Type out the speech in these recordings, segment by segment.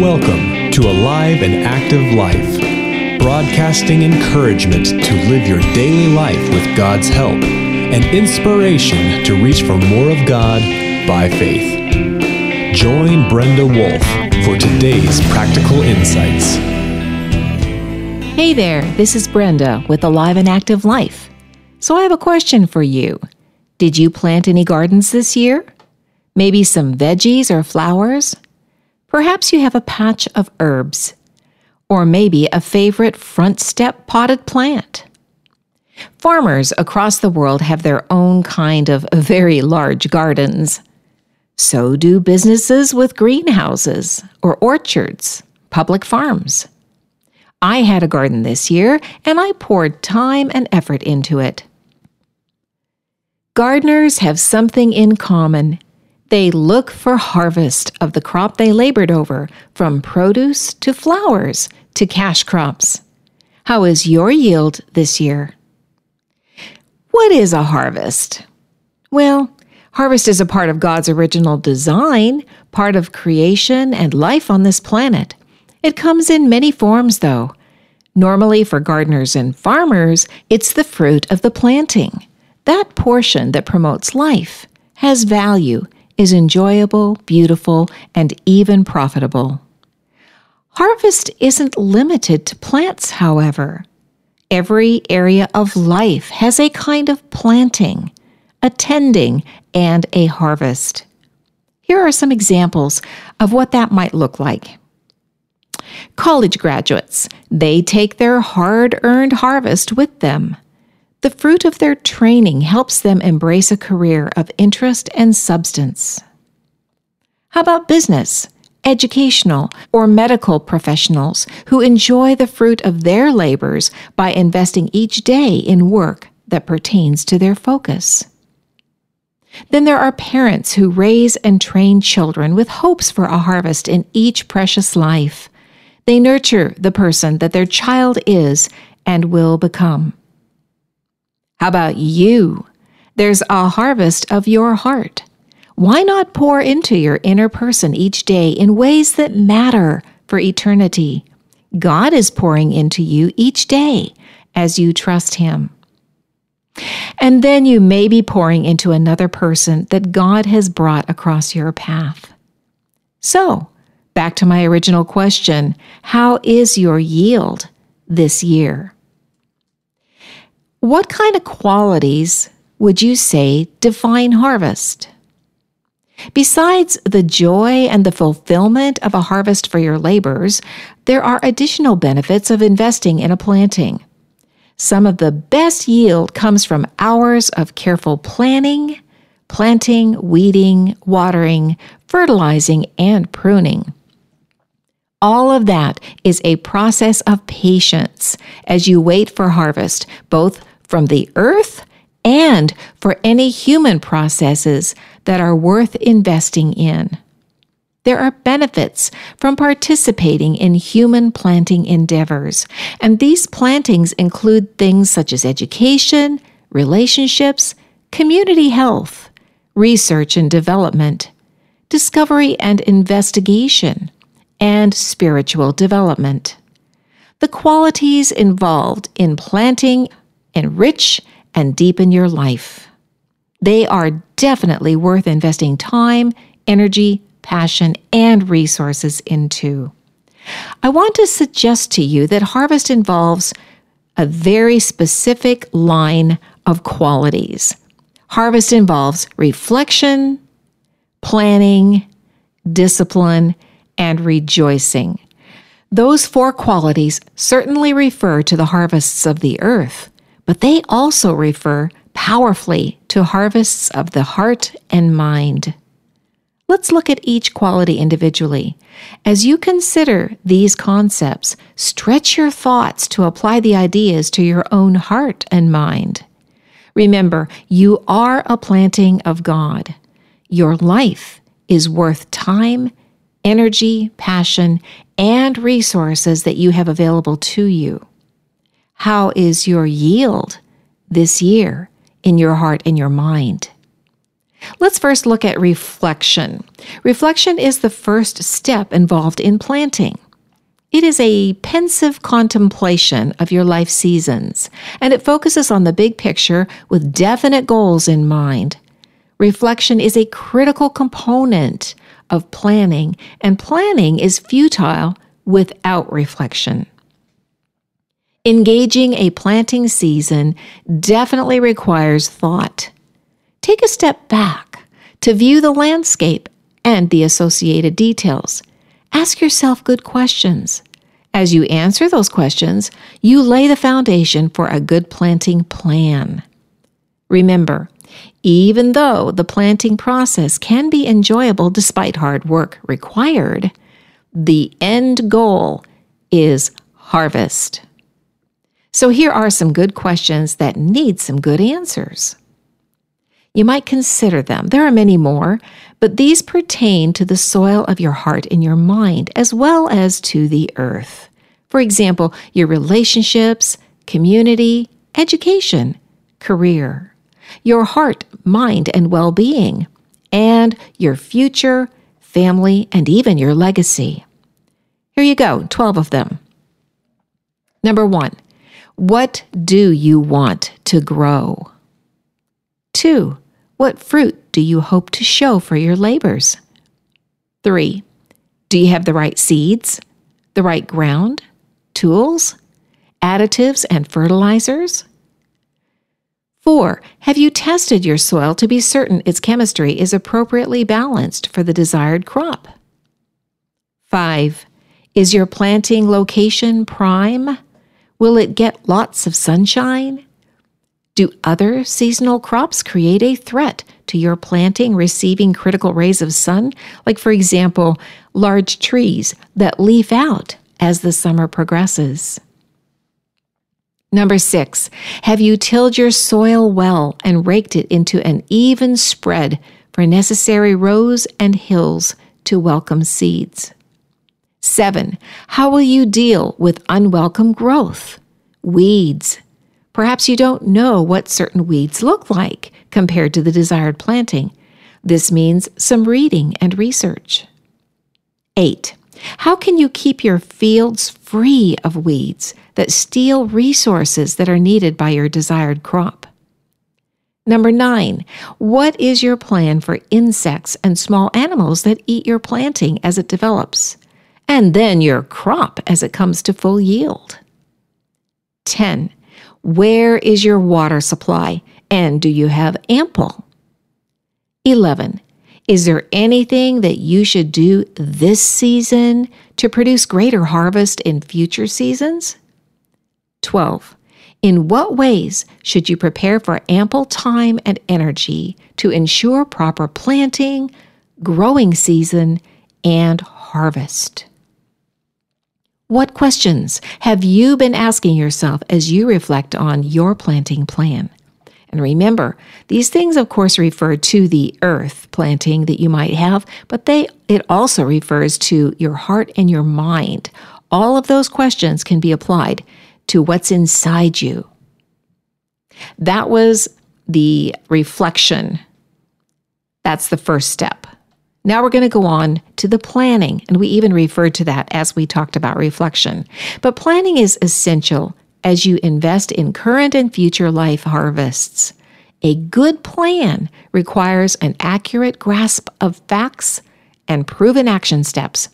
Welcome to Alive and Active Life, broadcasting encouragement to live your daily life with God's help and inspiration to reach for more of God by faith. Join Brenda Wolf for today's practical insights. Hey there, this is Brenda with Alive and Active Life. So I have a question for you. Did you plant any gardens this year? Maybe some veggies or flowers? Perhaps you have a patch of herbs, or maybe a favorite front step potted plant. Farmers across the world have their own kind of very large gardens. So do businesses with greenhouses or orchards, public farms. I had a garden this year and I poured time and effort into it. Gardeners have something in common. They look for harvest of the crop they labored over, from produce to flowers to cash crops. How is your yield this year? What is a harvest? Well, harvest is a part of God's original design, part of creation and life on this planet. It comes in many forms, though. Normally, for gardeners and farmers, it's the fruit of the planting. That portion that promotes life, has value, is enjoyable, beautiful, and even profitable. Harvest isn't limited to plants, however. Every area of life has a kind of planting, a tending, and a harvest. Here are some examples of what that might look like. College graduates, they take their hard earned harvest with them. The fruit of their training helps them embrace a career of interest and substance. How about business, educational, or medical professionals who enjoy the fruit of their labors by investing each day in work that pertains to their focus? Then there are parents who raise and train children with hopes for a harvest in each precious life. They nurture the person that their child is and will become. How about you? There's a harvest of your heart. Why not pour into your inner person each day in ways that matter for eternity? God is pouring into you each day as you trust Him. And then you may be pouring into another person that God has brought across your path. So, back to my original question how is your yield this year? What kind of qualities would you say define harvest? Besides the joy and the fulfillment of a harvest for your labors, there are additional benefits of investing in a planting. Some of the best yield comes from hours of careful planning, planting, weeding, watering, fertilizing, and pruning. All of that is a process of patience as you wait for harvest, both from the earth and for any human processes that are worth investing in. There are benefits from participating in human planting endeavors, and these plantings include things such as education, relationships, community health, research and development, discovery and investigation, and spiritual development. The qualities involved in planting enrich and deepen your life. They are definitely worth investing time, energy, passion, and resources into. I want to suggest to you that harvest involves a very specific line of qualities. Harvest involves reflection, planning, discipline, and rejoicing. Those four qualities certainly refer to the harvests of the earth, but they also refer powerfully to harvests of the heart and mind. Let's look at each quality individually. As you consider these concepts, stretch your thoughts to apply the ideas to your own heart and mind. Remember, you are a planting of God. Your life is worth time, energy, passion, and resources that you have available to you. How is your yield this year in your heart and your mind? Let's first look at reflection. Reflection is the first step involved in planting. It is a pensive contemplation of your life seasons, and it focuses on the big picture with definite goals in mind. Reflection is a critical component of planning, and planning is futile without reflection. Engaging a planting season definitely requires thought. Take a step back to view the landscape and the associated details. Ask yourself good questions. As you answer those questions, you lay the foundation for a good planting plan. Remember, even though the planting process can be enjoyable despite hard work required, the end goal is harvest. So here are some good questions that need some good answers. You might consider them. There are many more, but these pertain to the soil of your heart and your mind, as well as to the earth. For example, your relationships, community, education, career, your heart, mind, and well being, and your future, family, and even your legacy. Here you go 12 of them. Number one, what do you want to grow? Two, what fruit do you hope to show for your labors? Three, do you have the right seeds, the right ground, tools, additives, and fertilizers? Four, have you tested your soil to be certain its chemistry is appropriately balanced for the desired crop? Five, is your planting location prime? Will it get lots of sunshine? Do other seasonal crops create a threat to your planting receiving critical rays of sun? Like, for example, large trees that leaf out as the summer progresses. Number six, have you tilled your soil well and raked it into an even spread for necessary rows and hills to welcome seeds? Seven, how will you deal with unwelcome growth? Weeds. Perhaps you don't know what certain weeds look like compared to the desired planting. This means some reading and research. Eight, how can you keep your fields free of weeds that steal resources that are needed by your desired crop? Number nine, what is your plan for insects and small animals that eat your planting as it develops? And then your crop as it comes to full yield. 10. Where is your water supply and do you have ample? 11. Is there anything that you should do this season to produce greater harvest in future seasons? 12. In what ways should you prepare for ample time and energy to ensure proper planting, growing season, and harvest? What questions have you been asking yourself as you reflect on your planting plan? And remember, these things of course refer to the earth planting that you might have, but they it also refers to your heart and your mind. All of those questions can be applied to what's inside you. That was the reflection. That's the first step. Now we're going to go on to the planning, and we even referred to that as we talked about reflection. But planning is essential as you invest in current and future life harvests. A good plan requires an accurate grasp of facts and proven action steps.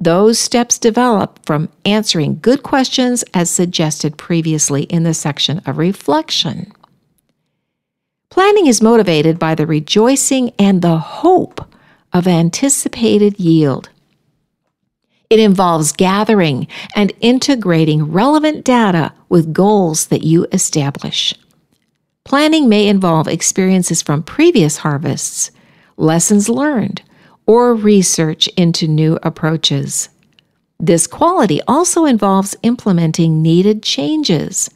Those steps develop from answering good questions as suggested previously in the section of reflection. Planning is motivated by the rejoicing and the hope of anticipated yield. It involves gathering and integrating relevant data with goals that you establish. Planning may involve experiences from previous harvests, lessons learned, or research into new approaches. This quality also involves implementing needed changes,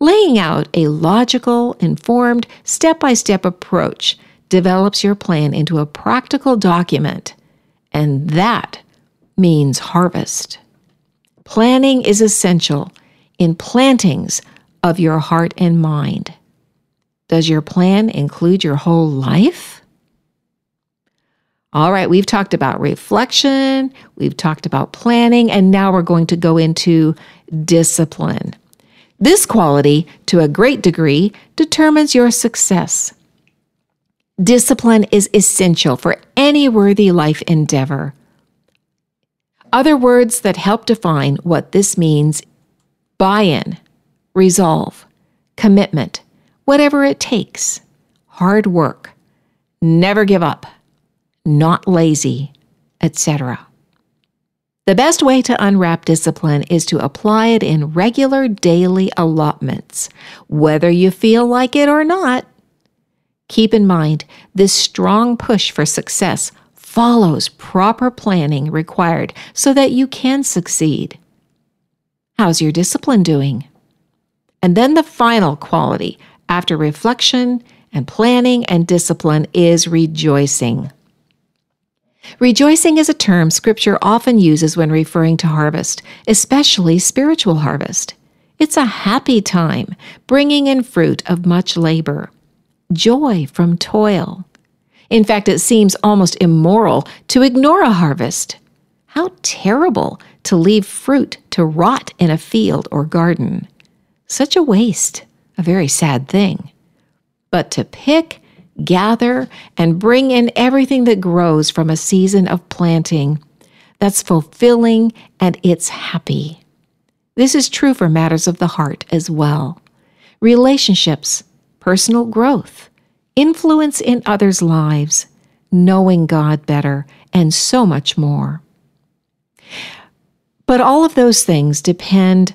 laying out a logical, informed, step by step approach develops your plan into a practical document, and that means harvest. Planning is essential in plantings of your heart and mind. Does your plan include your whole life? All right, we've talked about reflection, we've talked about planning, and now we're going to go into discipline. This quality, to a great degree, determines your success. Discipline is essential for any worthy life endeavor. Other words that help define what this means buy in, resolve, commitment, whatever it takes, hard work, never give up, not lazy, etc. The best way to unwrap discipline is to apply it in regular daily allotments, whether you feel like it or not. Keep in mind, this strong push for success follows proper planning required so that you can succeed. How's your discipline doing? And then the final quality, after reflection and planning and discipline, is rejoicing. Rejoicing is a term Scripture often uses when referring to harvest, especially spiritual harvest. It's a happy time, bringing in fruit of much labor, joy from toil. In fact, it seems almost immoral to ignore a harvest. How terrible to leave fruit to rot in a field or garden. Such a waste, a very sad thing. But to pick gather, and bring in everything that grows from a season of planting that's fulfilling and it's happy. This is true for matters of the heart as well. Relationships, personal growth, influence in others' lives, knowing God better, and so much more. But all of those things depend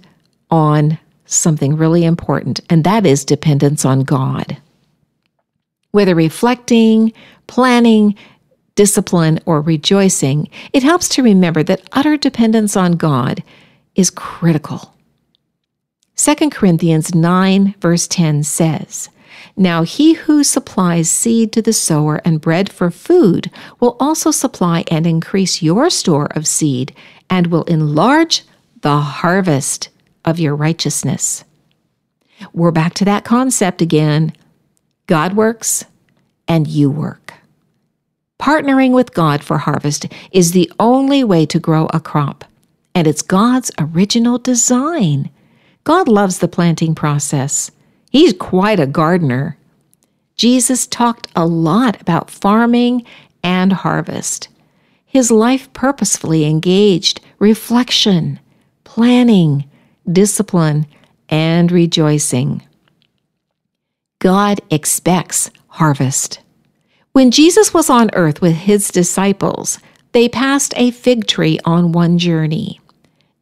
on something really important, and that is dependence on God. Whether reflecting, planning, discipline, or rejoicing, it helps to remember that utter dependence on God is critical. 2 Corinthians 9, verse 10 says, Now he who supplies seed to the sower and bread for food will also supply and increase your store of seed and will enlarge the harvest of your righteousness. We're back to that concept again God works and you work. Partnering with God for harvest is the only way to grow a crop, and it's God's original design. God loves the planting process. He's quite a gardener. Jesus talked a lot about farming and harvest. His life purposefully engaged reflection, planning, discipline, and rejoicing. God expects harvest. When Jesus was on earth with his disciples, they passed a fig tree on one journey.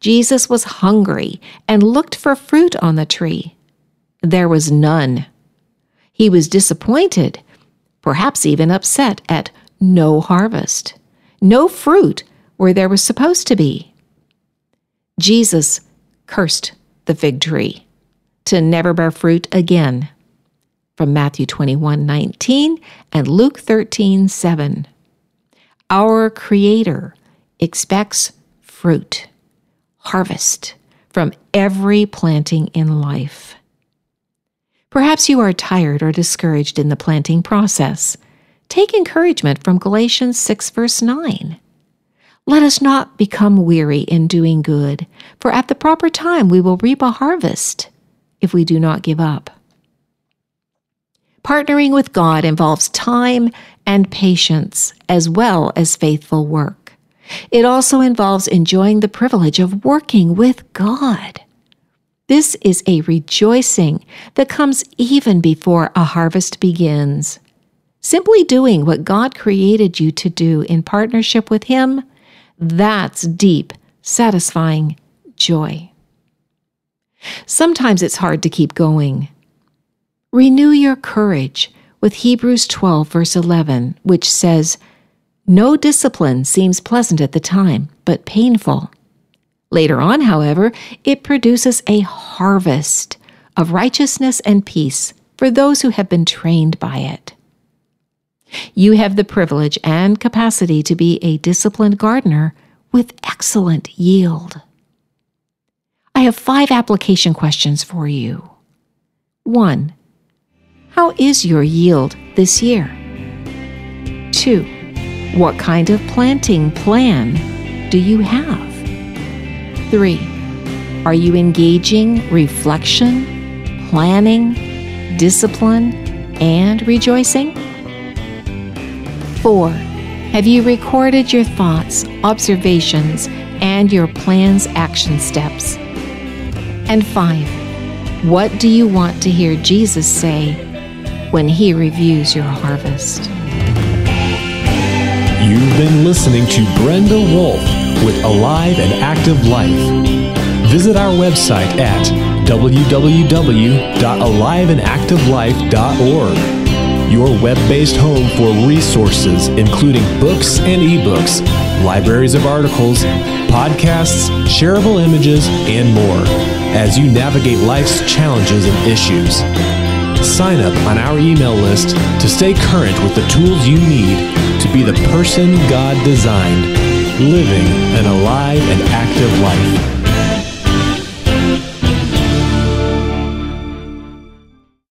Jesus was hungry and looked for fruit on the tree. There was none. He was disappointed, perhaps even upset at no harvest, no fruit where there was supposed to be. Jesus cursed the fig tree to never bear fruit again from Matthew 21 19 and Luke 13 7. Our Creator expects fruit, harvest from every planting in life. Perhaps you are tired or discouraged in the planting process. Take encouragement from Galatians 6, verse 9. Let us not become weary in doing good, for at the proper time we will reap a harvest if we do not give up. Partnering with God involves time and patience as well as faithful work. It also involves enjoying the privilege of working with God. This is a rejoicing that comes even before a harvest begins. Simply doing what God created you to do in partnership with Him, that's deep, satisfying joy. Sometimes it's hard to keep going. Renew your courage with Hebrews 12, verse 11, which says, No discipline seems pleasant at the time, but painful. Later on, however, it produces a harvest of righteousness and peace for those who have been trained by it. You have the privilege and capacity to be a disciplined gardener with excellent yield. I have five application questions for you. 1. How is your yield this year? 2. What kind of planting plan do you have? 3. Are you engaging reflection, planning, discipline, and rejoicing? 4. Have you recorded your thoughts, observations, and your plan's action steps? And 5. What do you want to hear Jesus say when he reviews your harvest? You've been listening to Brenda Wolf with Alive and Active Life. Visit our website at www.aliveandactivelife.org, your web based home for resources including books and ebooks, libraries of articles, podcasts, shareable images, and more as you navigate life's challenges and issues. Sign up on our email list to stay current with the tools you need to be the person God designed, living an alive and active life.